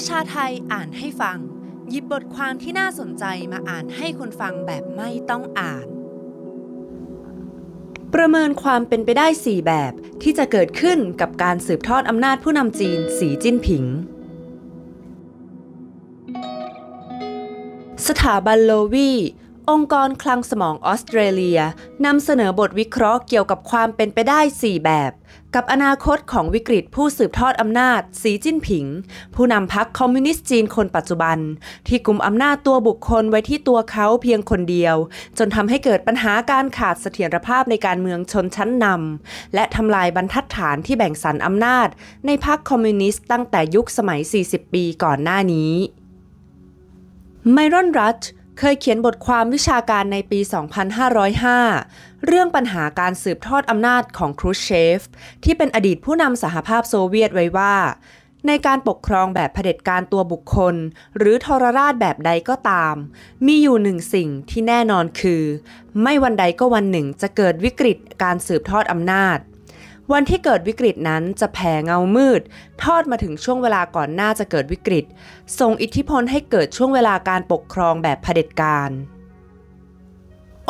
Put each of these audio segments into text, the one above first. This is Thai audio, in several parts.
ประชาไทยอ่านให้ฟัง หยิบบทความที่น่าสนใจมาอ่านให้คนฟังแบบไม่ต้องอ่าน ประเมินความเป็นไปได้ 4 แบบที่จะเกิดขึ้นกับการสืบทอดอำนาจผู้นำจีนสีจิ้นผิง สถาบันโลวี องค์กรคลังสมองออสเตรเลียนำเสนอบทวิเคราะห์เกี่ยวกับความเป็นไปได้ 4 แบบ กับอนาคตของวิกฤตผู้สืบทอดอำนาจ สีจิ้นผิง ผู้นำพรรคคอมมิวนิสต์จีนคนปัจจุบัน ที่กลุ่มอำนาจตัวบุคคลไว้ที่ตัวเขาเพียงคนเดียว จนทำให้เกิดปัญหาการขาดเสถียรภาพในการเมืองชนชั้นนำและทำลายบรรทัดฐานที่แบ่งสรรอำนาจ ในพรรคคอมมิวนิสต์ตั้งแต่ยุคสมัย 40 ปีก่อนหน้านี้ไมรอนรัช เคยเขียนบทความวิชาการในปี 2505 เรื่องปัญหาการสืบทอดอำนาจของครูเชฟ ที่เป็นอดีตผู้นำสหภาพโซเวียตไว้ว่า ในการปกครองแบบเผด็จการตัวบุคคล หรือทรราชแบบใดก็ตาม มีอยู่หนึ่งสิ่งที่แน่นอนคือ ไม่วันใดก็วันหนึ่งจะเกิดวิกฤตการสืบทอดอำนาจ วันที่เกิดวิกฤตนั้นจะแผ่เงามืด ทอดมาถึงช่วงเวลาก่อนหน้าจะเกิดวิกฤตส่งอิทธิพลให้เกิดช่วงเวลาการปกครองแบบเผด็จการ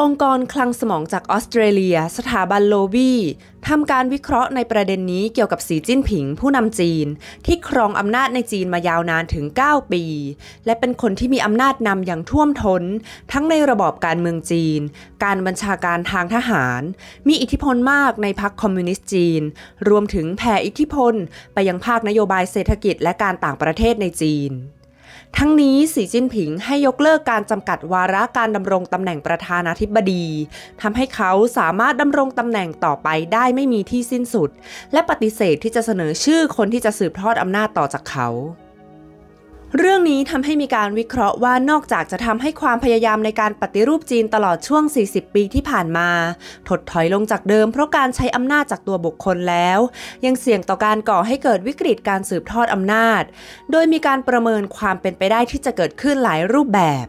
องค์กรคลังสมองจากออสเตรเลีย สถาบันโลวีทำการวิเคราะห์ในประเด็นนี้เกี่ยวกับสีจิ้นผิงผู้นำจีน ที่ครองอำนาจในจีนมายาวนานถึง 9 ปี และเป็นคนที่มีอำนาจนำอย่างท่วมทน้น ทั้งในระบอบการเมืองจีน การบัญชาการทางทหาร มีอิทธิพลมากในพรรคคอมมิวนิสต์จีน รวมถึงแผ่อิทธิพล ไปยังภาคนโยบายเศรษฐกิจและการต่างประเทศในจีน ทั้งนี้สีจิ้นผิงให้ยกเลิกการจำกัดวาระการดำรงตำแหน่งประธานาธิบดีทำให้เขาสามารถดำรงตำแหน่งต่อไปได้ไม่มีที่สิ้นสุด และปฏิเสธที่จะเสนอชื่อคนที่จะสืบทอดอำนาจต่อจากเขา เรื่องนี้ทำให้มีการวิเคราะห์ว่านอกจากจะทำให้ความพยายามในการปฏิรูปจีนตลอดช่วง 40 ปีที่ผ่านมา ถดถอยลงจากเดิมเพราะการใช้อำนาจจากตัวบุคคลแล้ว ยังเสี่ยงต่อการก่อให้เกิดวิกฤตการสืบทอดอำนาจ โดยมีการประเมินความเป็นไปได้ที่จะเกิดขึ้นหลายรูปแบบ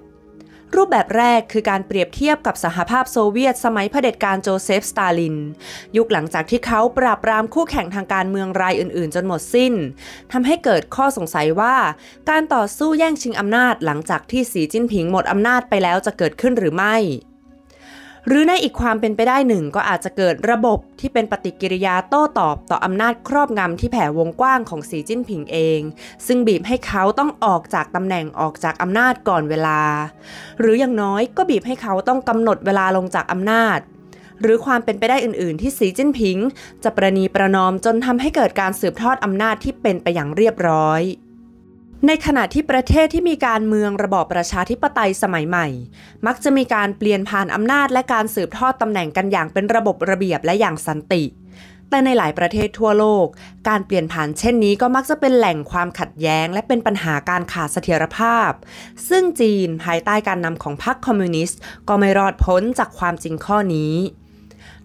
รูปแบบแรกคือการเปรียบเทียบกับสหภาพโซเวียตสมัยเผด็จการโจเซฟสตาลิน ยุคหลังจากที่เขาปราบปรามคู่แข่งทางการเมืองรายอื่นๆ จนหมดสิ้นทำให้เกิดข้อสงสัยว่า การต่อสู้แย่งชิงอำนาจหลังจากที่สีจิ้นผิงหมดอำนาจไปแล้วจะเกิดขึ้นหรือไม่ หรือในอีกความเป็นไปได้หนึ่งก็อาจจะเกิดระบบที่เป็นปฏิกิริยาโต้ตอบต่ออำนาจครอบงำที่แผ่วงกว้างของสีจิ้นผิงเอง ซึ่งบีบให้เขาต้องออกจากตำแหน่งออกจากอำนาจก่อนเวลา หรืออย่างน้อยก็บีบให้เขาต้องกำหนดเวลาลงจากอำนาจ หรือความเป็นไปได้อื่น ๆ ที่สีจิ้นผิง จะประนีประนอมจนทำให้เกิดการสืบทอดอำนาจที่เป็นไปอย่างเรียบร้อย ในขณะที่ประเทศที่มีการเมืองระบอบประชาธิปไตยสมัยใหม่ มักจะมีการเปลี่ยนผ่านอำนาจและการสืบทอดตำแหน่งกันอย่างเป็นระบบระเบียบและอย่างสันติ แต่ในหลายประเทศทั่วโลก การเปลี่ยนผ่านเช่นนี้ก็มักจะเป็นแหล่งความขัดแย้ง และเป็นปัญหาการขาดเสถียรภาพ ซึ่งจีนภายใต้การนำของพรรคคอมมิวนิสต์ก็ไม่รอดพ้นจากความจริงข้อนี้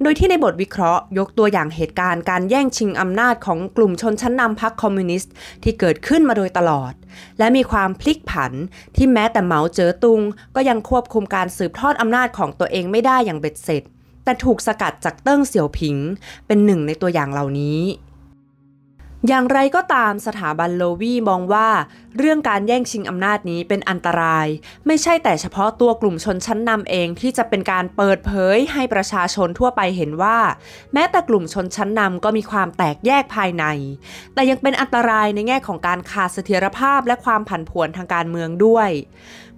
โดยที่ในบทวิเคราะห์ยกตัวอย่างเหตุการณ์การแย่งชิงอำนาจของกลุ่มชนชั้นนำพรรคคอมมิวนิสต์ที่เกิดขึ้นมาโดยตลอด และมีความพลิกผันที่แม้แต่เหมาเจ๋อตุง ก็ยังควบคุมการสืบทอดอำนาจของตัวเองไม่ได้อย่างเบ็ดเสร็จ แต่ถูกสกัดจากเติ้งเสี่ยวผิง เป็นหนึ่งในตัวอย่างเหล่านี้ อย่างไรก็ตามสถาบันโลวีมองว่า เรื่องการแย่งชิงอำนาจนี้เป็นอันตราย ไม่ใช่แต่เฉพาะตัวกลุ่มชนชั้นนำเองที่จะเป็นการเปิดเผยให้ประชาชนทั่วไปเห็นว่า แม้แต่กลุ่มชนชั้นนำก็มีความแตกแยกภายใน แต่ยังเป็นอันตรายในแง่ของการขาดเสถียรภาพและความผันผวนทางการเมืองด้วย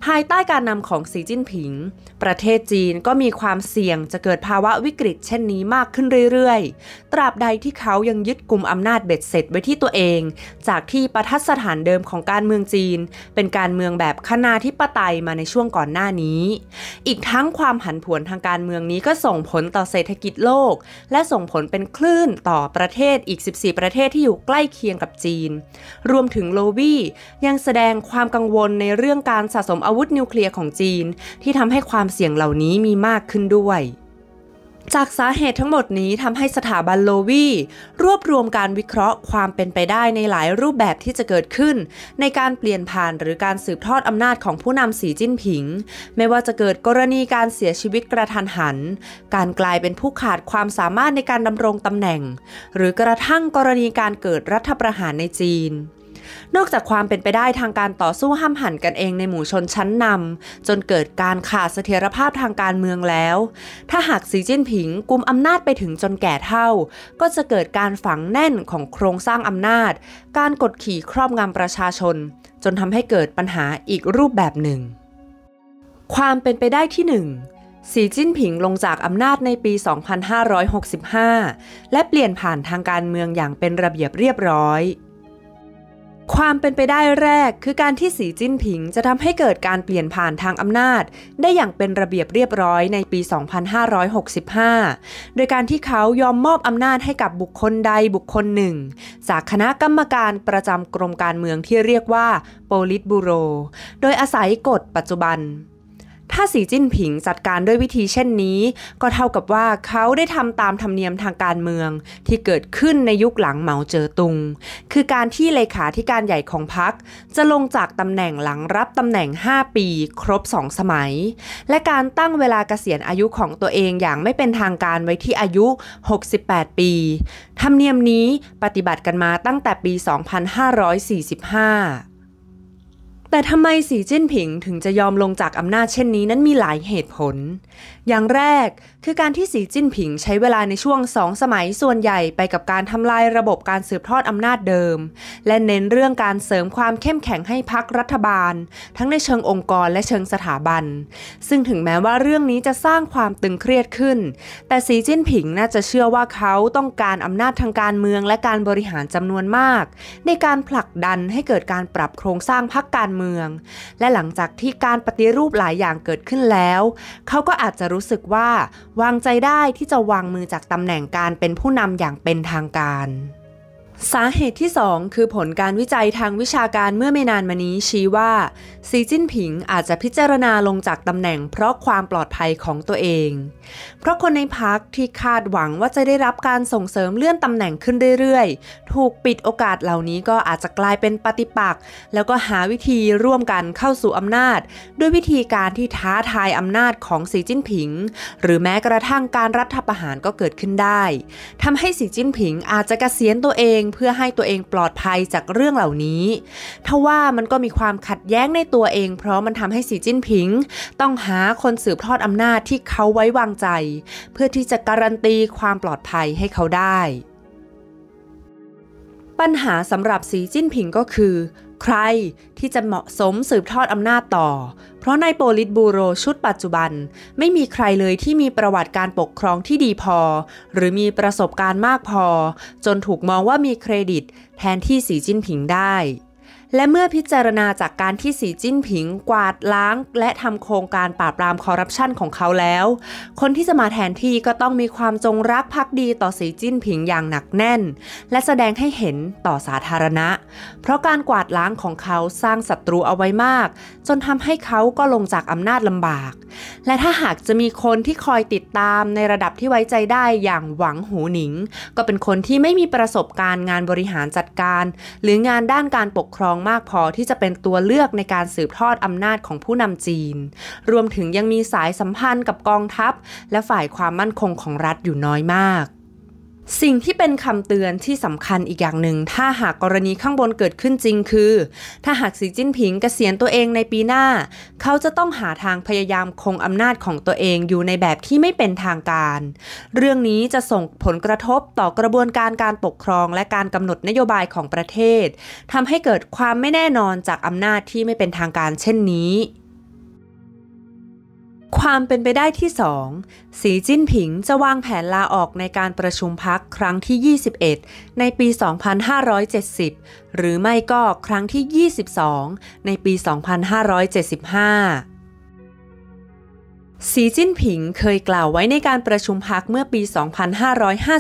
ภายใต้การนำของสีจิ้นผิง ประเทศจีนก็มีความเสี่ยงจะเกิดภาวะวิกฤต เช่นนี้มากขึ้นเรื่อยๆ ตราบใดที่เขายังยึดกลุ่มอำนาจเบ็ดเสร็จว้ที่ตัวเอง จากที่ประทัดสถานเดิมของการเมืองจีน เป็นการเมืองแบบคณาธิปไตยมาในช่วงก่อนหน้านี้ อีกทั้งความผันผวนทางการเมืองนี้ก็ส่งผลต่อเศรษฐกิจโลก และส่งผลเป็นคลื่นต่อประเทศอีก 14 ประเทศที่อยู่ใกล้เคียงกับจีน รวมถึงโลวี่ยังแสดงความกังวลในเรื่องการสะสมอาวุธนิวเคลียร์ของจีน ที่ทำให้ความเสี่ยงเหล่านี้มีมากขึ้นด้วย จากสาเหตุทั้งหมดนี้ทำให้สถาบันโลวีรวบรวมการวิเคราะห์ความเป็นไปได้ในหลายรูปแบบที่จะเกิดขึ้น ในการเปลี่ยนผ่านหรือการสืบทอดอำนาจของผู้นำสีจิ้นผิง ไม่ว่าจะเกิดกรณีการเสียชีวิตกระทันหัน การกลายเป็นผู้ขาดความสามารถในการดำรงตำแหน่ง หรือกระทั่งกรณีการเกิดรัฐประหารในจีน นอกจากความเป็นไปได้ทางการต่อสู้ห้ามหันกันเองในหมู่ชนชั้นนำจนเกิดการขาดเสถียรภาพทางการเมืองแล้ว ถ้าหากสีจิ้นผิงกุมอำนาจไปถึงจนแก่เท่า ก็จะเกิดการฝังแน่นของโครงสร้างอำนาจ การกดขี่ครอบงำประชาชน จนทำให้เกิดปัญหาอีกรูปแบบหนึ่ง ความเป็นไปได้ที่หนึ่งสีจิ้นผิงลงจากอำนาจในปี 2565 และเปลี่ยนผ่านทางการเมืองอย่างเป็นระเบียบเรียบร้อย ความเป็นไปได้แรกคือการที่สีจิ้นผิงจะทำให้เกิดการเปลี่ยนผ่านทางอำนาจ ได้อย่างเป็นระเบียบเรียบร้อยในปี 2565 โดยการที่เขายอมมอบอำนาจให้กับบุคคลใดบุคคลหนึ่ง จากคณะกรรมการประจำกรมการเมืองที่เรียกว่าโปลิตบูโร โดยอาศัยกฎปัจจุบัน ถ้าสีจิ้นผิงจัดการด้วยวิธีเช่นนี้ ก็เท่ากับว่าเขาได้ทำตามธรรมเนียมทางการเมืองที่เกิดขึ้นในยุคหลังเหมาเจ๋อตุง คือการที่เลขาธิการใหญ่ของพรรคจะลงจากตำแหน่งหลังรับตำแหน่ง 5 ปี ครบ 2 สมัย และการตั้งเวลาเกษียณอายุของตัวเองอย่างไม่เป็นทางการไว้ที่อายุ 68 ปี ธรรมเนียมนี้ปฏิบัติกันมาตั้งแต่ปี 2545 แต่ทำไมสีจิ้นผิงถึงจะยอมลงจากอำนาจเช่นนี้นั้นมีหลายเหตุผล อย่างแรกคือการที่สีจิ้นผิงใช้เวลาในช่วงสองสมัยส่วนใหญ่ไปกับการทำลายระบบการสืบทอดอำนาจเดิม และเน้นเรื่องการเสริมความเข้มแข็งให้พักรัฐบาล ทั้งในเชิงองค์กรและเชิงสถาบัน ซึ่งถึงแม้ว่าเรื่องนี้จะสร้างความตึงเครียดขึ้น แต่สีจิ้นผิงน่าจะเชื่อว่าเขาต้องการอำนาจทางการเมืองและการบริหารจำนวนมาก ในการผลักดันให้เกิดการปรับโครงสร้างพรรคการเมือง และหลังจากที่การปฏิรูปหลายอย่างเกิดขึ้นแล้ว เขาก็อาจจะรูู้้สึกว่า วางใจได้ที่จะวางมือจากตำแหน่งการเป็นผู้นำอย่างเป็นทางการ สาเหตุที่ 2 คือผลการวิจัยทางวิชาการเมื่อไม่นานมานี้ชี้ว่าซีจิ้นผิงอาจจะพิจารณาลงจากตำแหน่งเพราะความปลอดภัยของตัวเอง เพราะคนในพักที่คาดหวังว่าจะได้รับการส่งเสริมเลื่อนตำแหน่งขึ้นเรื่อยๆ ถูกปิดโอกาสเหล่านี้ก็อาจจะกลายเป็นปฏิปักษ์แล้วก็หาวิธีร่วมกันเข้าสู่อำนาจ ด้วยวิธีการที่ท้าทายอำนาจของสีจิ้นผิง หรือแม้กระทั่งการรัฐประหารก็เกิดขึ้นได้ทำให้สีจิ้นผิงอาจจะกะเกษียณตัวเองเพื่อให้ตัวเองปลอดภัยจากเรื่องเหล่านี้ทว่ามันก็มีความขัดแย้งในตัวเอง เพราะมันทำให้สีจิ้นผิง ต้องหาคนสืบทอดอำนาจที่เขาไว้วางใจ เพื่อที่จะการันตีความปลอดภัยให้เขาได้ปัญหาสำหรับสีจิ้นผิงก็คือ ใครที่จะเหมาะสมสืบทอดอำนาจต่อเราะในโปลิตบูโรชุดปัจจุบัน ไม่มีใครเลยที่มีประวัติการปกครองที่ดีพอ หรือมีประสบการณ์มากพอ จนถูกมองว่ามีเครดิต แทนที่สีจิ้นผิงได้ และเมื่อพิจารณาจากการที่สีจิ้นผิงกวาดล้าง และทำโครงการปราบปรามคอร์รัปชันของเขาแล้ว คนที่จะมาแทนที่ก็ต้องมีความจงรักภักดีต่อสีจิ้นผิงอย่างหนักแน่น และแสดงให้เห็นต่อสาธารณะ เพราะการกวาดล้างของเขาสร้างศัตรูเอาไว้มาก จนทำให้เขาก็ลงจากอำนาจลำบาก และถ้าหากจะมีคนที่คอยติดตามในระดับที่ไว้ใจได้อย่างหวังหูหนิง ก็เป็นคนที่ไม่มีประสบการณ์งานบริหารจัดการ หรืองานด้านการปกครองมากพอที่จะเป็นตัวเลือกในการสืบทอดอำนาจของผู้นำจีน รวมถึงยังมีสายสัมพันธ์กับกองทัพ และฝ่ายความมั่นคงของรัฐอยู่น้อยมาก สิ่งที่เป็นคำเตือนที่สำคัญอีกอย่างหนึ่ง ถ้าหากกรณีข้างบนเกิดขึ้นจริงคือ ถ้าหากสีจิ้นผิงเกษียณตัวเองในปีหน้า เขาจะต้องหาทางพยายามคงอำนาจของตัวเองอยู่ในแบบที่ไม่เป็นทางการ เรื่องนี้จะส่งผลกระทบต่อกระบวนการการปกครองและการกำหนดนโยบายของประเทศทำให้เกิดความไม่แน่นอนจากอำนาจที่ไม่เป็นทางการเช่นนี้ ความเป็นไปได้ที่ 2 สีจิ้นผิงจะวางแผนลาออกในการประชุมพักครั้งที่ 21 ในปี 2570 หรือไม่ก็ครั้งที่ 22 ในปี 2575 สีจิ้นผิงเคยกล่าวไว้ในการประชุมพักเมื่อปี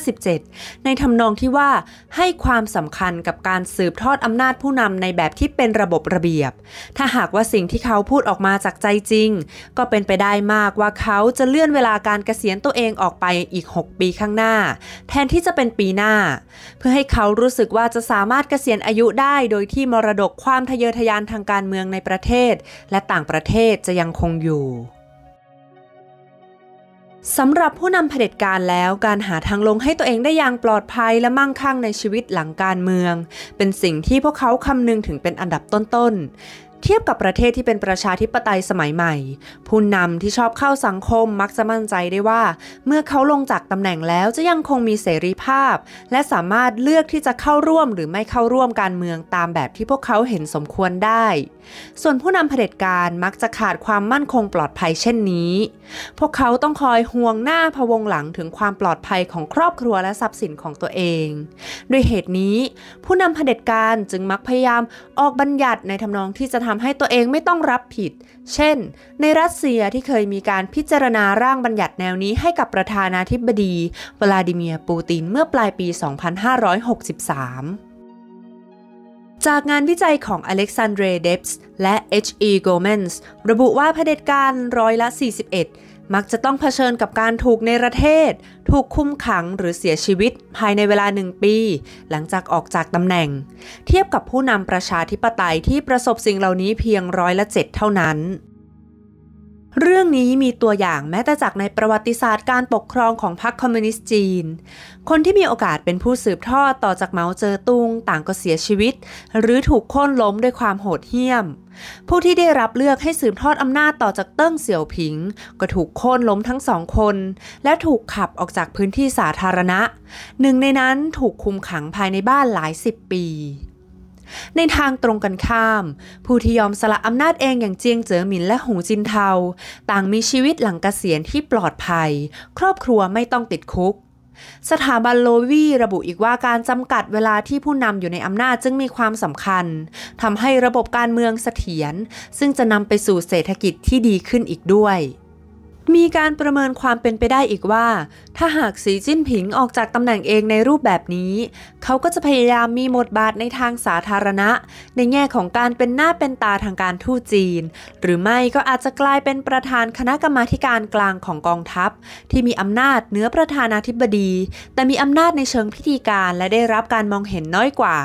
2557 ในทำนองที่ว่าให้ความสำคัญกับการสืบทอดอำนาจผู้นำในแบบที่เป็นระบบระเบียบ ถ้าหากว่าสิ่งที่เขาพูดออกมาจากใจจริง ก็เป็นไปได้มากว่าเขาจะเลื่อนเวลาการเกษียณตัวเองออกไปอีก 6 ปีข้างหน้า แทนที่จะเป็นปีหน้า เพื่อให้เขารู้สึกว่าจะสามารถเกษียณอายุได้โดยที่มรดกความทะเยอทะยานทางการเมืองในประเทศ และต่างประเทศจะยังคงอยู่ สำหรับผู้นำเผด็จการแล้วการหาทางลงให้ตัวเองได้อย่างปลอดภัยและมั่งคั่งในชีวิตหลังการเมือง เป็นสิ่งที่พวกเขาคำนึงถึงเป็นอันดับต้นๆ ทียบกับประเทศที่เป็นประชาธิปไตยสมัยใหม่ ผู้นำที่ชอบเข้าสังคมมักจะมั่นใจได้ว่า เมื่อเขาลงจากตำแหน่งแล้วจะยังคงมีเสรีภาพ และสามารถเลือกที่จะเข้าร่วมหรือไม่เข้าร่วมการเมืองตามแบบที่พวกเขาเห็นสมควรได้ ส่วนผู้นำเผด็จการมักจะขาดความมั่นคงปลอดภัยเช่นนี้ พวกเขาต้องคอยห่วงหน้าพวงหลังถึงความปลอดภัยของครอบครัวและทรัพย์สินของตัวเอง ด้วยเหตุนี้ ผู้นำเผด็จการจึงมักพยายามออกบัญญัติในทำนองที่จะทำให้ตัวเองไม่ต้องรับผิด เช่น ในรัสเซียที่เคยมีการพิจารณาร่างบัญญัติแนวนี้ให้กับประธานาธิบดี วลาดิเมียร์ปูตินเมื่อปลายปี 2563จากงานวิจัยของอเล็กซานเดรเดฟส์และ H.E. g o m e n s ระบุว่าเผด็จการร้อยละ 41 มักจะต้องเผชิญกับการถูกในประเทศ ถูกคุมขังหรือเสียชีวิตภายในเวลาหนึ่งปี หลังจากออกจากตำแหน่ง เทียบกับผู้นำประชาธิปไตยที่ประสบสิ่งเหล่านี้เพียงร้อยละเจ็ดเท่านั้น เรื่องนี้มีตัวอย่างแม้แต่จากในประวัติศาสตร์การปกครองของพรรคคอมมิวนิสต์จีน คนที่มีโอกาสเป็นผู้สืบทอดต่อจากเหมาเจ๋อตุงต่างก็เสียชีวิต หรือถูกโค่นล้มด้วยความโหดเหี้ยม ผู้ที่ได้รับเลือกให้สืบทอดอำนาจต่อจากเติ้งเสี่ยวผิง ก็ถูกโค่นล้มทั้งสองคน และถูกขับออกจากพื้นที่สาธารณะ หนึ่งในนั้นถูกคุมขังภายในบ้านหลายสิบปี ในทางตรงกันข้าม ผู้ที่ยอมสละอำนาจเองอย่างเจียงเจ๋อหมินและหูจินเทา ต่างมีชีวิตหลังเกษียณที่ปลอดภัย ครอบครัวไม่ต้องติดคุกสถาบันโลวีระบุอีกว่าการจำกัดเวลาที่ผู้นำอยู่ในอำนาจจึงมีความสำคัญทำให้ระบบการเมืองเสถียรซึ่งจะนำไปสู่เศรษฐกิจที่ดีขึ้นอีกด้วย มีการประเมินความเป็นไปได้อีกว่า ถ้าหากสีจิ้นผิงออกจากตำแหน่งเองในรูปแบบนี้ เขาก็จะพยายามมีบทบาทในทางสาธารณะ ในแง่ของการเป็นหน้าเป็นตาทางการทูตจีน หรือไม่ก็อาจจะกลายเป็นประธานคณะกรรมาการกลางของกองทัพ ที่มีอำนาจเหนือประธานาธิบดี แต่มีอำนาจในเชิงพิธีการและได้รับการมองเห็นน้อยกว่า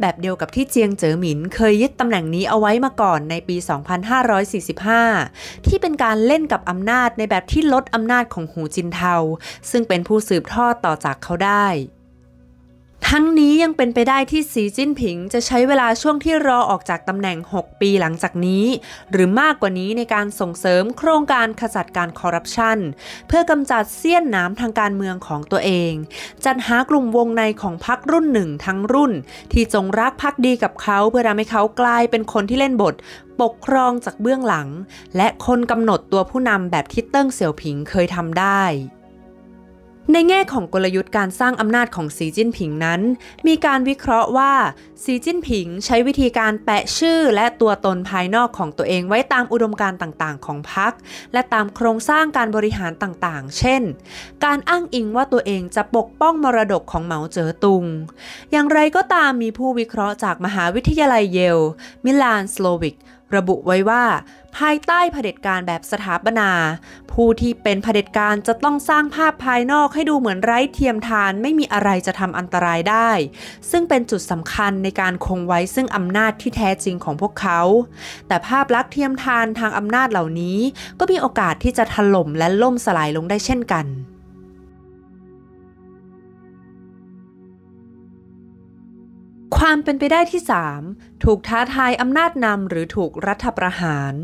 แบบเดียวกับที่เจียงเจ๋อหมินเคยยึดตำแหน่งนี้เอาไว้มาก่อนในปี 2545 ที่เป็นการเล่นกับอำนาจในแบบที่ลดอำนาจของหูจินเทา ซึ่งเป็นผู้สืบทอดต่อจากเขาได้ ทั้งนี้ยังเป็นไปได้ที่สีจิ้นผิง จะใช้เวลาช่วงที่รอออกจากตำแหน่ง 6 ปีหลังจากนี้ หรือมากกว่านี้ในการส่งเสริมโครงการขจัดการคอร์รัปชันเพื่อกำจัดเสี้ยนน้ำทางการเมืองของตัวเอง จัดหากลุ่มวงในของพรรครุ่นหนึ่งทั้งรุ่น ที่จงรักภักดีกับเขาเพื่อทำให้เขากลายเป็นคนที่เล่นบทปกครองจากเบื้องหลัง และคนกำหนดตัวผู้นำแบบที่เติ้งเสี่ยวผิงเคยทำได้ ในแง่ของกลยุทธ์การสร้างอำนาจของสีจิ้นผิงนั้น มีการวิเคราะห์ว่าสีจิ้นผิงใช้วิธีการแปะชื่อและตัวตนภายนอกของตัวเองไว้ตามอุดมการต่างๆ ของพรรคและตามโครงสร้างการบริหารต่างๆ เช่น การอ้างอิงว่าตัวเองจะปกป้องมรดกของเหมาเจ๋อตุง อย่างไรก็ตามมีผู้วิเคราะห์จากมหาวิทยาลัยเยล มิลานสโลวิก ระบุไว้ว่า ภายใต้เผด็จการแบบสถาปนา ผู้ที่เป็นเผด็จการจะต้องสร้างภาพภายนอกให้ดูเหมือนไร้เทียมทานไม่มีอะไรจะทำอันตรายได้ ซึ่งเป็นจุดสำคัญในการคงไว้ซึ่งอำนาจที่แท้จริงของพวกเขา แต่ภาพลักษณ์เทียมทานทางอำนาจเหล่านี้ ก็มีโอกาสที่จะถล่มและล่มสลายลงได้เช่นกันความเป็นไปได้ที่ 3 ถูกท้าทายอำนาจนำหรือถูกรัฐประหาร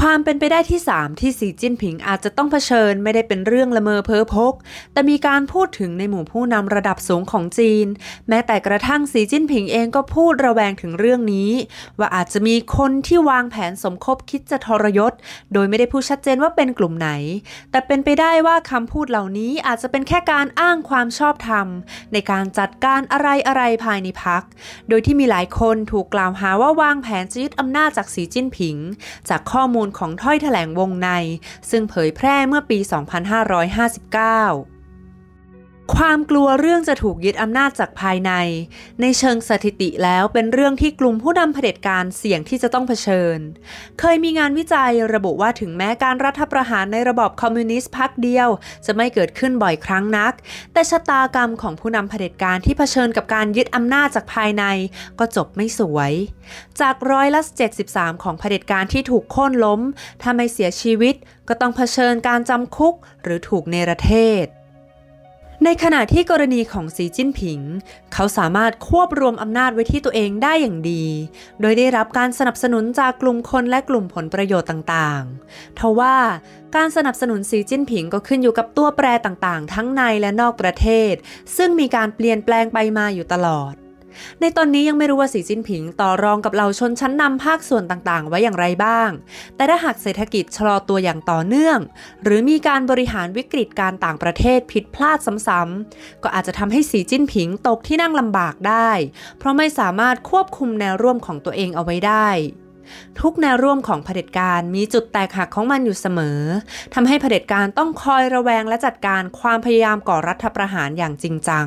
ความเป็นไปได้ที่ 3 ที่สีจิ้นผิงอาจจะต้องเผชิญไม่ได้เป็นเรื่องละเมอเพ้อพก แต่มีการพูดถึงในหมู่ผู้นำระดับสูงของจีน แม้แต่กระทั่งสีจิ้นผิงเองก็พูดระแวงถึงเรื่องนี้ ว่าอาจจะมีคนที่วางแผนสมคบคิดจะทรยศ โดยไม่ได้พูดชัดเจนว่าเป็นกลุ่มไหน แต่เป็นไปได้ว่าคำพูดเหล่านี้อาจจะเป็นแค่การอ้างความชอบธรรม ในการจัดการอะไรอะไรภายในพัก โดยที่มีหลายคนถูกกล่าวหาว่าวางแผนจะยึดอำนาจจากสีจิ้นผิง จากข้อมูลของถ้อยแถลงวงใน ซึ่งเผยแพร่เมื่อปี 2559 ความกลัวเรื่องจะถูกยึดอำนาจจากภายใน ในเชิงสถิติแล้วเป็นเรื่องที่กลุ่มผู้นำเผด็จการเสี่ยงที่จะต้องเผชิญ เคยมีงานวิจัยระบุว่าถึงแม้การรัฐประหารในระบอบคอมมิวนิสต์พักเดียว จะไม่เกิดขึ้นบ่อยครั้งนัก แต่ชะตากรรมของผู้นำเผด็จการที่เผชิญกับการยึดอำนาจจากภายใน ก็จบไม่สวย จากร้อยละ73 ของเผด็จการที่ถูกโค่นล้มถ้าไม่เสียชีวิต ก็ต้องเผชิญการจำคุกหรือถูกเนรเทศ ในขณะที่กรณีของสีจิ้นผิง เขาสามารถควบรวมอำนาจไว้ที่ตัวเองได้อย่างดี โดยได้รับการสนับสนุนจากกลุ่มคนและกลุ่มผลประโยชน์ต่างๆ ทว่าการสนับสนุนสีจิ้นผิงก็ขึ้นอยู่กับตัวแปรต่างๆ ทั้งในและนอกประเทศ ซึ่งมีการเปลี่ยนแปลงไปมาอยู่ตลอด ในตอนนี้ยังไม่รู้ว่าสีจิ้นผิงต่อรองกับเหล่าชนชั้นนำภาคส่วนต่างๆ ไว้อย่างไรบ้าง แต่ถ้าหากเศรษฐกิจชะลอตัวอย่างต่อเนื่อง หรือมีการบริหารวิกฤตการต่างประเทศผิดพลาดซ้ำๆก็อาจจะทำให้สีจิ้นผิงตกที่นั่งลำบากได้ เพราะไม่สามารถควบคุมแนวร่วมของตัวเองเอาไว้ได้ทุกแนวร่วมของเผด็จการมีจุดแตกหักของมันอยู่เสมอทำให้เผด็จการต้องคอยระแวงและจัดการความพยายามก่อรัฐประหารอย่างจริงจัง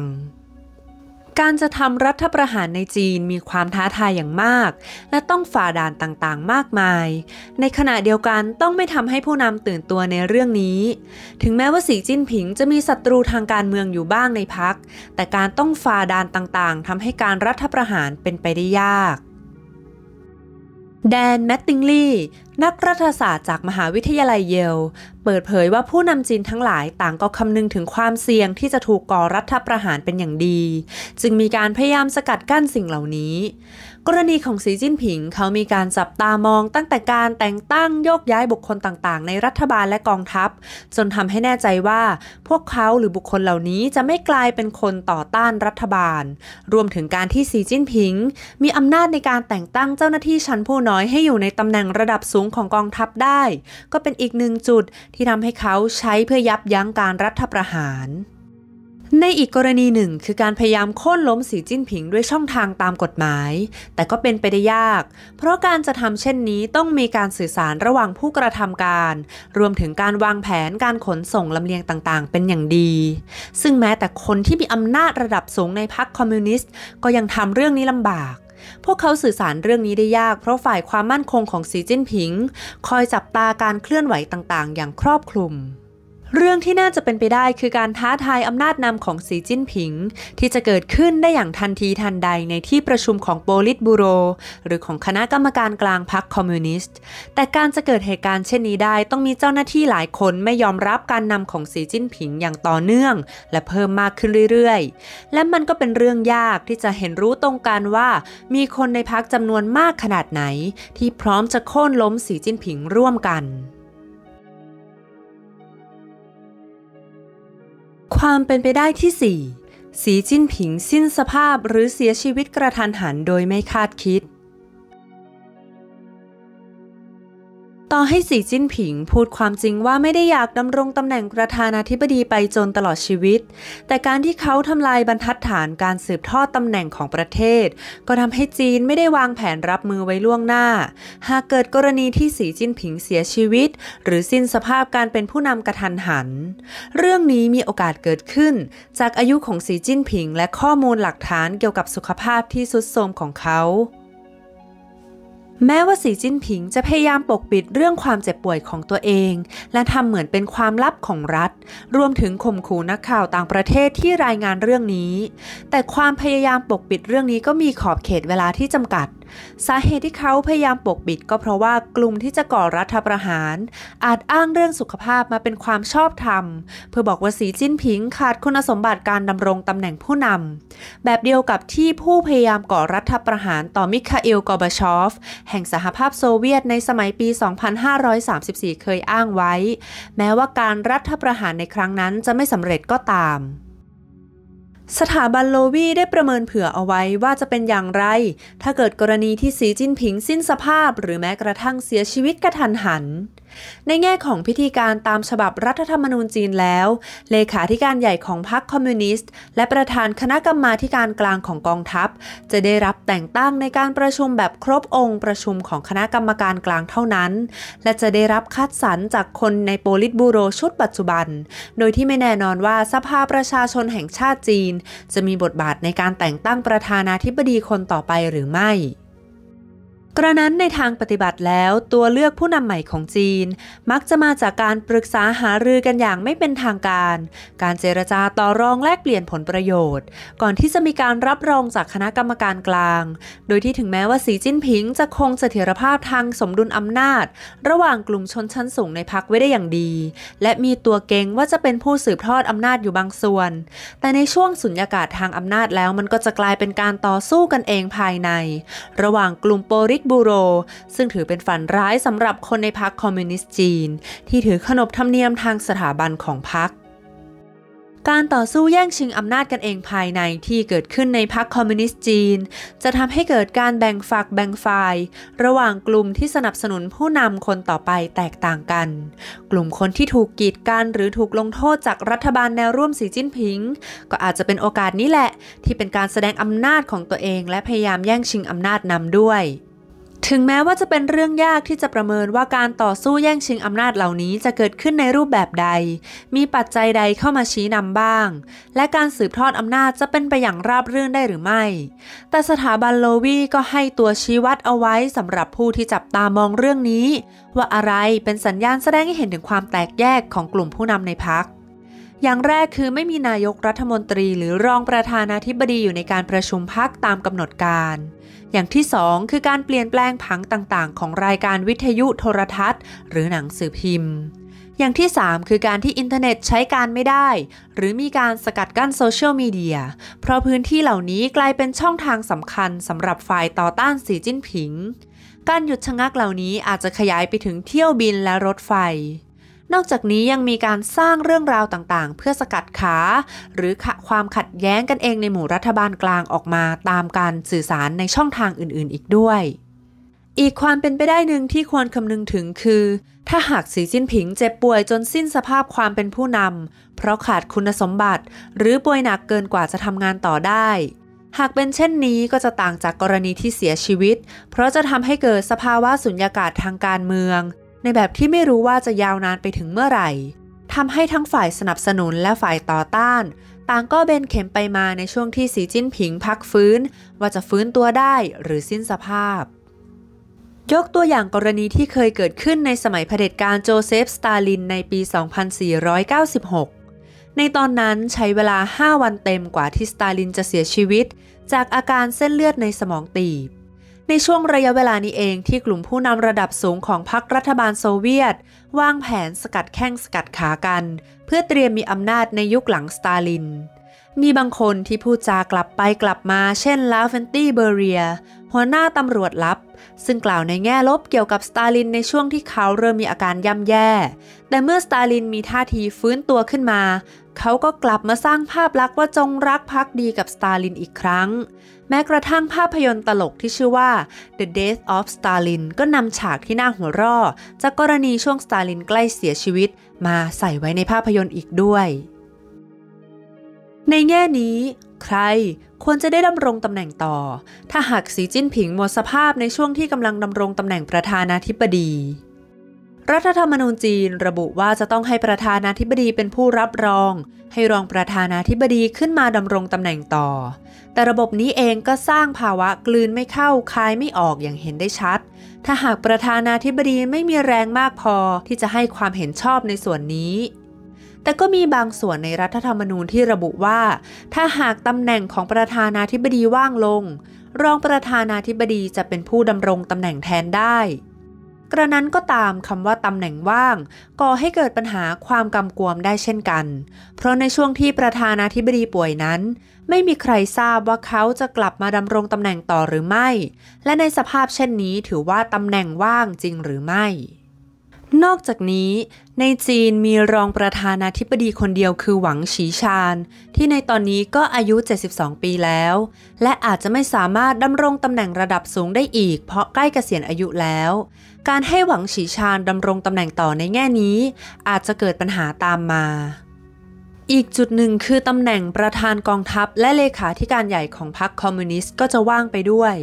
การจะทำรัฐประหารในจีนมีความท้าทายอย่างมาก และต้องฝ่าด่านต่างๆ มากมาย ในขณะเดียวกันต้องไม่ทำให้ผู้นำตื่นตัวในเรื่องนี้ ถึงแม้ว่าสีจิ้นผิงจะมีศัตรูทางการเมืองอยู่บ้างในพัก แต่การต้องฝ่าด่านต่างๆทำให้การรัฐประหารเป็นไปได้ยากแดนแมตติงลีนักรัฐศาสตร์จากมหาวิทยาลัยเยล เปิดเผยว่าผู้นำจีนทั้งหลายต่างก็คำนึงถึงความเสี่ยงที่จะถูกก่อรัฐประหารเป็นอย่างดี จึงมีการพยายามสกัดกั้นสิ่งเหล่านี้ กรณีของสีจิ้นผิงเขามีการจับตามองตั้งแต่การแต่งตั้งโยกย้ายบุคคลต่างๆ ในรัฐบาลและกองทัพ จนทำให้แน่ใจว่า พวกเขาหรือบุคคลเหล่านี้จะไม่กลายเป็นคนต่อต้านรัฐบาล รวมถึงการที่สีจิ้นผิง มีอำนาจในการแต่งตั้งเจ้าหน้าที่ชั้นผู้น้อยให้อยู่ในตำแหน่งระดับสูงของกองทัพได้ ก็เป็นอีกหนึ่งจุดที่ทำให้เขาใช้เพื่อยับยั้งการรัฐประหาร ในอีกกรณีหนึ่งคือการพยายามโค่นล้มสีจิ้นผิงด้วยช่องทางตามกฎหมาย แต่ก็เป็นไปได้ยาก เพราะการจะทำเช่นนี้ต้องมีการสื่อสารระหว่างผู้กระทำการ รวมถึงการวางแผนการขนส่งลำเลียงต่างๆ เป็นอย่างดี ซึ่งแม้แต่คนที่มีอำนาจระดับสูงในพรรคคอมมิวนิสต์ก็ยังทำเรื่องนี้ลำบาก พวกเขาสื่อสารเรื่องนี้ได้ยาก เพราะฝ่ายความมั่นคงของสีจิ้นผิง คอยจับตาการเคลื่อนไหวต่างๆ อย่างครอบคลุม เรื่องที่น่าจะเป็นไปได้คือการท้าทายอำนาจนำของสีจิ้นผิง ที่จะเกิดขึ้นได้อย่างทันทีทันใดในที่ประชุมของโปลิตบูโร หรือของคณะกรรมการกลางพรรคคอมมิวนิสต์ แต่การจะเกิดเหตุการณ์เช่นนี้ได้ต้องมีเจ้าหน้าที่หลายคนไม่ยอมรับการนำของสีจิ้นผิงอย่างต่อเนื่อง และเพิ่มมากขึ้นเรื่อยๆ และมันก็เป็นเรื่องยากที่จะเห็นรู้ตรงกันว่า มีคนในพรรคจำนวนมากขนาดไหน ที่พร้อมจะโค่นล้มสีจิ้นผิงร่วมกัน ความเป็นไปได้ที่ 4 สีจิ้นผิงสิ้นสภาพหรือเสียชีวิตกระทันหันโดยไม่คาดคิด ต่อให้สีจิ้นผิงพูดความจริงว่าไม่ได้อยากดำรงตำแหน่งประธานาธิบดีไปจนตลอดชีวิต แต่การที่เขาทำลายบรรทัดฐานการสืบทอดตำแหน่งของประเทศ ก็ทำให้จีนไม่ได้วางแผนรับมือไว้ล่วงหน้า หากเกิดกรณีที่สีจิ้นผิงเสียชีวิต หรือสิ้นสภาพการเป็นผู้นำกระทันหัน เรื่องนี้มีโอกาสเกิดขึ้น จากอายุของสีจิ้นผิง และข้อมูลหลักฐานเกี่ยวกับสุขภาพที่ทรุดโทรมของเขา แม้ว่าสีจิ้นผิงจะพยายามปกปิดเรื่องความเจ็บป่วยของตัวเอง และทำเหมือนเป็นความลับของรัฐ รวมถึงข่มขู่นักข่าวต่างประเทศที่รายงานเรื่องนี้ แต่ความพยายามปกปิดเรื่องนี้ก็มีขอบเขตเวลาที่จำกัดสาเหตุที่เขาพยายามปกปิดก็เพราะว่ากลุ่มที่จะก่อรัฐประหาร อาจอ้างเรื่องสุขภาพมาเป็นความชอบธรรม เพื่อบอกว่าสีจิ้นผิงขาดคุณสมบัติการดำรงตำแหน่งผู้นำแบบเดียวกับที่ผู้พยายามก่อรัฐประหารต่อมิคาเอลกอบาชอฟ แห่งสหภาพโซเวียตในสมัยปี 2534 เคยอ้างไว้ แม้ว่าการรัฐประหารในครั้งนั้นจะไม่สำเร็จก็ตาม สถาบันโลวีได้ประเมินเผื่อเอาไว้ว่าจะเป็นอย่างไร ถ้าเกิดกรณีที่สีจิ้นผิงสิ้นสภาพ หรือแม้กระทั่งเสียชีวิตกระทันหัน ในแง่ของพิธีการตามฉบับรัฐธรรมนูญจีนแล้ว เลขาธิการใหญ่ของพรรคคอมมิวนิสต์ และประธานคณะกรรมาการกลางของกองทัพ จะได้รับแต่งตั้งในการประชุมแบบครบองค์ประชุมของคณะกรรมการกลางเท่านั้น และจะได้รับคัดสรรจากคนในโปลิตบูโรชุดปัจจุบัน โดยที่ไม่แน่นอนว่าสภาประชาชนแห่งชาติจีน จะมีบทบาทในการแต่งตั้งประธานาธิบดีคนต่อไปหรือไม่ กระนั้นในทางปฏิบัติแล้วตัวเลือกผู้นำใหม่ของจีน มักจะมาจากการปรึกษาหารือกันอย่างไม่เป็นทางการ การเจรจาต่อรองแลกเปลี่ยนผลประโยชน์ ก่อนที่จะมีการรับรองจากคณะกรรมการกลาง โดยที่ถึงแม้ว่าสีจิ้นผิง จะคงเสถียรภาพทางสมดุลอำนาจ ระหว่างกลุ่มชนชั้นสูงในพรรคไว้ได้อย่างดี และมีตัวเก่งว่าจะเป็นผู้สืบทอดอำนาจอยู่บางส่วน แต่ในช่วงสุญญากาศทางอำนาจแล้วมันก็จะกลายเป็นการต่อสู้กันเองภายใน ระหว่างกลุ่มโปริตบูโร ซึ่งถือเป็นฝันร้ายสำหรับคนในพรรคคอมมิวนิสต์จีน ที่ถือขนบธรรมเนียมทางสถาบันของพรรคการต่อสู้แย่งชิงอำนาจกันเองภายในที่เกิดขึ้นในพรรคคอมมิวนิสต์จีน จะทำให้เกิดการแบ่งฝักแบ่งฝ่าย ระหว่างกลุ่มที่สนับสนุนผู้นำคนต่อไปแตกต่างกัน กลุ่มคนที่ถูกกีดกันหรือถูกลงโทษจากรัฐบาลแนวร่วมสีจิ้นผิง ก็อาจจะเป็นโอกาสนี้แหละ ที่เป็นการแสดงอำนาจของตัวเอง และพยายามแย่งชิงอำนาจนำด้วย ถึงแม้ว่าจะเป็นเรื่องยากที่จะประเมินว่าการต่อสู้แย่งชิงอำนาจเหล่านี้จะเกิดขึ้นในรูปแบบใด มีปัจจัยใดเข้ามาชี้นำบ้าง และการสืบทอดอำนาจจะเป็นไปอย่างราบรื่นได้หรือไม่ แต่สถาบันโลวีก็ให้ตัวชี้วัดเอาไว้สำหรับผู้ที่จับตามองเรื่องนี้ ว่าอะไรเป็นสัญญาณแสดงให้เห็นถึงความแตกแยกของกลุ่มผู้นำในพรรคอย่างแรกคือไม่มีนายกรัฐมนตรีหรือรองประธานาธิบดีอยู่ในการประชุมพักตามกำหนดการ อย่างที่สองคือการเปลี่ยนแปลงผังต่างๆ ของรายการวิทยุโทรทัศน์ หรือหนังสือพิมพ์ อย่างที่ 3 คือการที่อินเทอร์เน็ตใช้การไม่ได้ หรือมีการสกัดกั้นโซเชียลมีเดีย เพราะพื้นที่เหล่านี้กลายเป็นช่องทางสำคัญสำหรับฝ่ายต่อต้านสีจิ้นผิง การหยุดชะงักเหล่านี้อาจจะขยายไปถึงเที่ยวบินและรถไฟ นอกจากนี้ยังมีการสร้างเรื่องราวต่างๆ เพื่อสกัดขา หรือความขัดแย้งกันเองในหมู่รัฐบาลกลางออกมาตามการสื่อสารในช่องทางอื่นๆ อีกด้วย อีกความเป็นไปได้หนึ่งที่ควรคำนึงถึงคือ ถ้าหากสีจิ้นผิงเจ็บป่วยจนสิ้นสภาพความเป็นผู้นำเพราะขาดคุณสมบัติ หรือป่วยหนักเกินกว่าจะทำงานต่อได้หากเป็นเช่นนี้ก็จะต่างจากกรณีที่เสียชีวิต เพราะจะทำให้เกิดสภาวะสุญญากาศทางการเมือง ในแบบที่ไม่รู้ว่าจะยาวนานไปถึงเมื่อไหร่ทำให้ทั้งฝ่ายสนับสนุนและฝ่ายต่อต้าน ต่างก็เบนเข็มไปมาในช่วงที่สีจิ้นผิงพักฟื้น ว่าจะฟื้นตัวได้หรือสิ้นสภาพ ยกตัวอย่างกรณีที่เคยเกิดขึ้นในสมัยเผด็จการโจเซฟ สตาลินในปี 2496 ในตอนนั้นใช้เวลา 5 วันเต็มกว่าที่สตาลินจะเสียชีวิต จากอาการเส้นเลือดในสมองตีบ ในช่วงระยะเวลานี้เองที่กลุ่มผู้นำระดับสูงของพรรครัฐบาลโซเวียต วางแผนสกัดแข้งสกัดขากัน เพื่อเตรียมมีอำนาจในยุคหลังสตาลิน มีบางคนที่พูดจากลับไปกลับมา เช่นลาเฟนตี้เบเรีย หัวหน้าตำรวจลับ ซึ่งกล่าวในแง่ลบเกี่ยวกับสตาลินในช่วงที่เขาเริ่มมีอาการย่ำแย่ แต่เมื่อสตาลินมีท่าทีฟื้นตัวขึ้นมา เขาก็กลับมาสร้างภาพลักษณ์ว่าจงรักภักดีกับสตาลินอีกครั้ง แม้กระทั่งภาพยนตร์ตลกที่ชื่อว่า The Death of Stalin ก็นำฉากที่น่าหัวเราะจากกรณีช่วงสตาลินใกล้เสียชีวิต มาใส่ไว้ในภาพยนตร์อีกด้วย ในแง่นี้ ใครควรจะได้ดำรงตำแหน่งต่อ ถ้าหากสีจิ้นผิงหมดสภาพในช่วงที่กำลังดำรงตำแหน่งประธานาธิบดี รัฐธรรมนูญจีนระบุว่าจะต้องให้ประธานาธิบดีเป็นผู้รับรอง ให้รองประธานาธิบดีขึ้นมาดำรงตำแหน่งต่อ แต่ระบบนี้เองก็สร้างภาวะกลืนไม่เข้าคายไม่ออกอย่างเห็นได้ชัด ถ้าหากประธานาธิบดีไม่มีแรงมากพอที่จะให้ความเห็นชอบในส่วนนี้แต่ก็มีบางส่วนในรัฐธรรมนูญที่ระบุว่า ถ้าหากตำแหน่งของประธานาธิบดีว่างลง รองประธานาธิบดีจะเป็นผู้ดำรงตำแหน่งแทนได้ กระนั้นก็ตามคำว่าตำแหน่งว่าง ก่อให้เกิดปัญหาความกำกวมได้เช่นกัน เพราะในช่วงที่ประธานาธิบดีป่วยนั้น ไม่มีใครทราบว่าเขาจะกลับมาดำรงตำแหน่งต่อหรือไม่ และในสภาพเช่นนี้ถือว่าตำแหน่งว่างจริงหรือไม่ นอกจากนี้ ในจีนมีรองประธานาธิบดีคนเดียวคือหวังฉีชาน ที่ในตอนนี้ก็อายุ 72 ปีแล้ว และอาจจะไม่สามารถดำรงตำแหน่งระดับสูงได้อีก เพราะใกล้เกษียณอายุแล้ว การให้หวังฉีชานดำรงตำแหน่งต่อในแง่นี้ อาจจะเกิดปัญหาตามมา อีกจุดหนึ่งคือตำแหน่งประธานกองทัพและเลขาธิการใหญ่ของพรรคคอมมิวนิสต์ก็จะว่างไปด้วย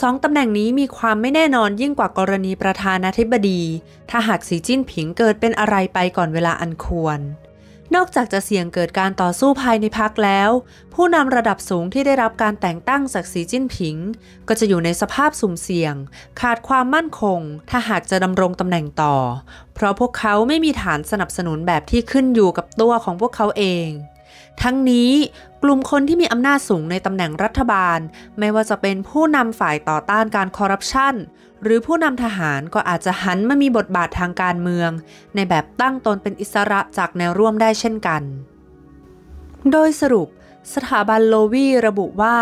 สองตำแหน่งนี้มีความไม่แน่นอนยิ่งกว่ากรณีประธานาธิบดี ถ้าหากสีจิ้นผิงเกิดเป็นอะไรไปก่อนเวลาอันควร นอกจากจะเสี่ยงเกิดการต่อสู้ภายในพักแล้ว ผู้นำระดับสูงที่ได้รับการแต่งตั้งจากสีจิ้นผิง ก็จะอยู่ในสภาพสุ่มเสี่ยง ขาดความมั่นคง ถ้าหากจะดำรงตำแหน่งต่อ เพราะพวกเขาไม่มีฐานสนับสนุนแบบที่ขึ้นอยู่กับตัวของพวกเขาเองทั้งนี้กลุ่มคนที่มีอำนาจสูงในตำแหน่งรัฐบาล ไม่ว่าจะเป็นผู้นำฝ่ายต่อต้านการคอร์รัปชัน หรือผู้นำทหารก็อาจจะหันมามีบทบาททางการเมือง ในแบบตั้งตนเป็นอิสระจากแนวร่วมได้เช่นกัน โดยสรุป สถาบันโลวีระบุว่า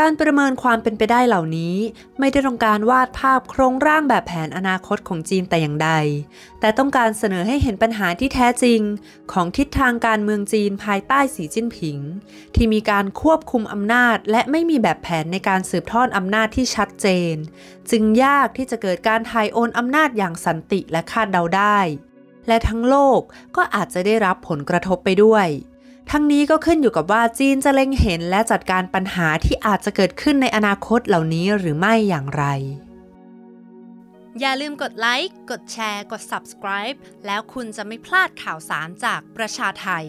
การประเมินความเป็นไปได้เหล่านี้ ไม่ได้ต้องการวาดภาพโครงร่างแบบแผนอนาคตของจีนแต่อย่างใด แต่ต้องการเสนอให้เห็นปัญหาที่แท้จริง ของทิศทางการเมืองจีนภายใต้สีจิ้นผิง ที่มีการควบคุมอำนาจ และไม่มีแบบแผนในการสืบทอดอำนาจที่ชัดเจน จึงยากที่จะเกิดการถ่ายโอนอำนาจอย่างสันติและคาดเดาได้ และทั้งโลกก็อาจจะได้รับผลกระทบไปด้วย ทั้งนี้ก็ขึ้นอยู่กับว่าจีนจะเล็งเห็นและจัดการปัญหาที่อาจจะเกิดขึ้นในอนาคตเหล่านี้หรือไม่อย่างไร อย่าลืมกดไลค์ กดแชร์ กด subscribe แล้วคุณจะไม่พลาดข่าวสารจากประชาไทย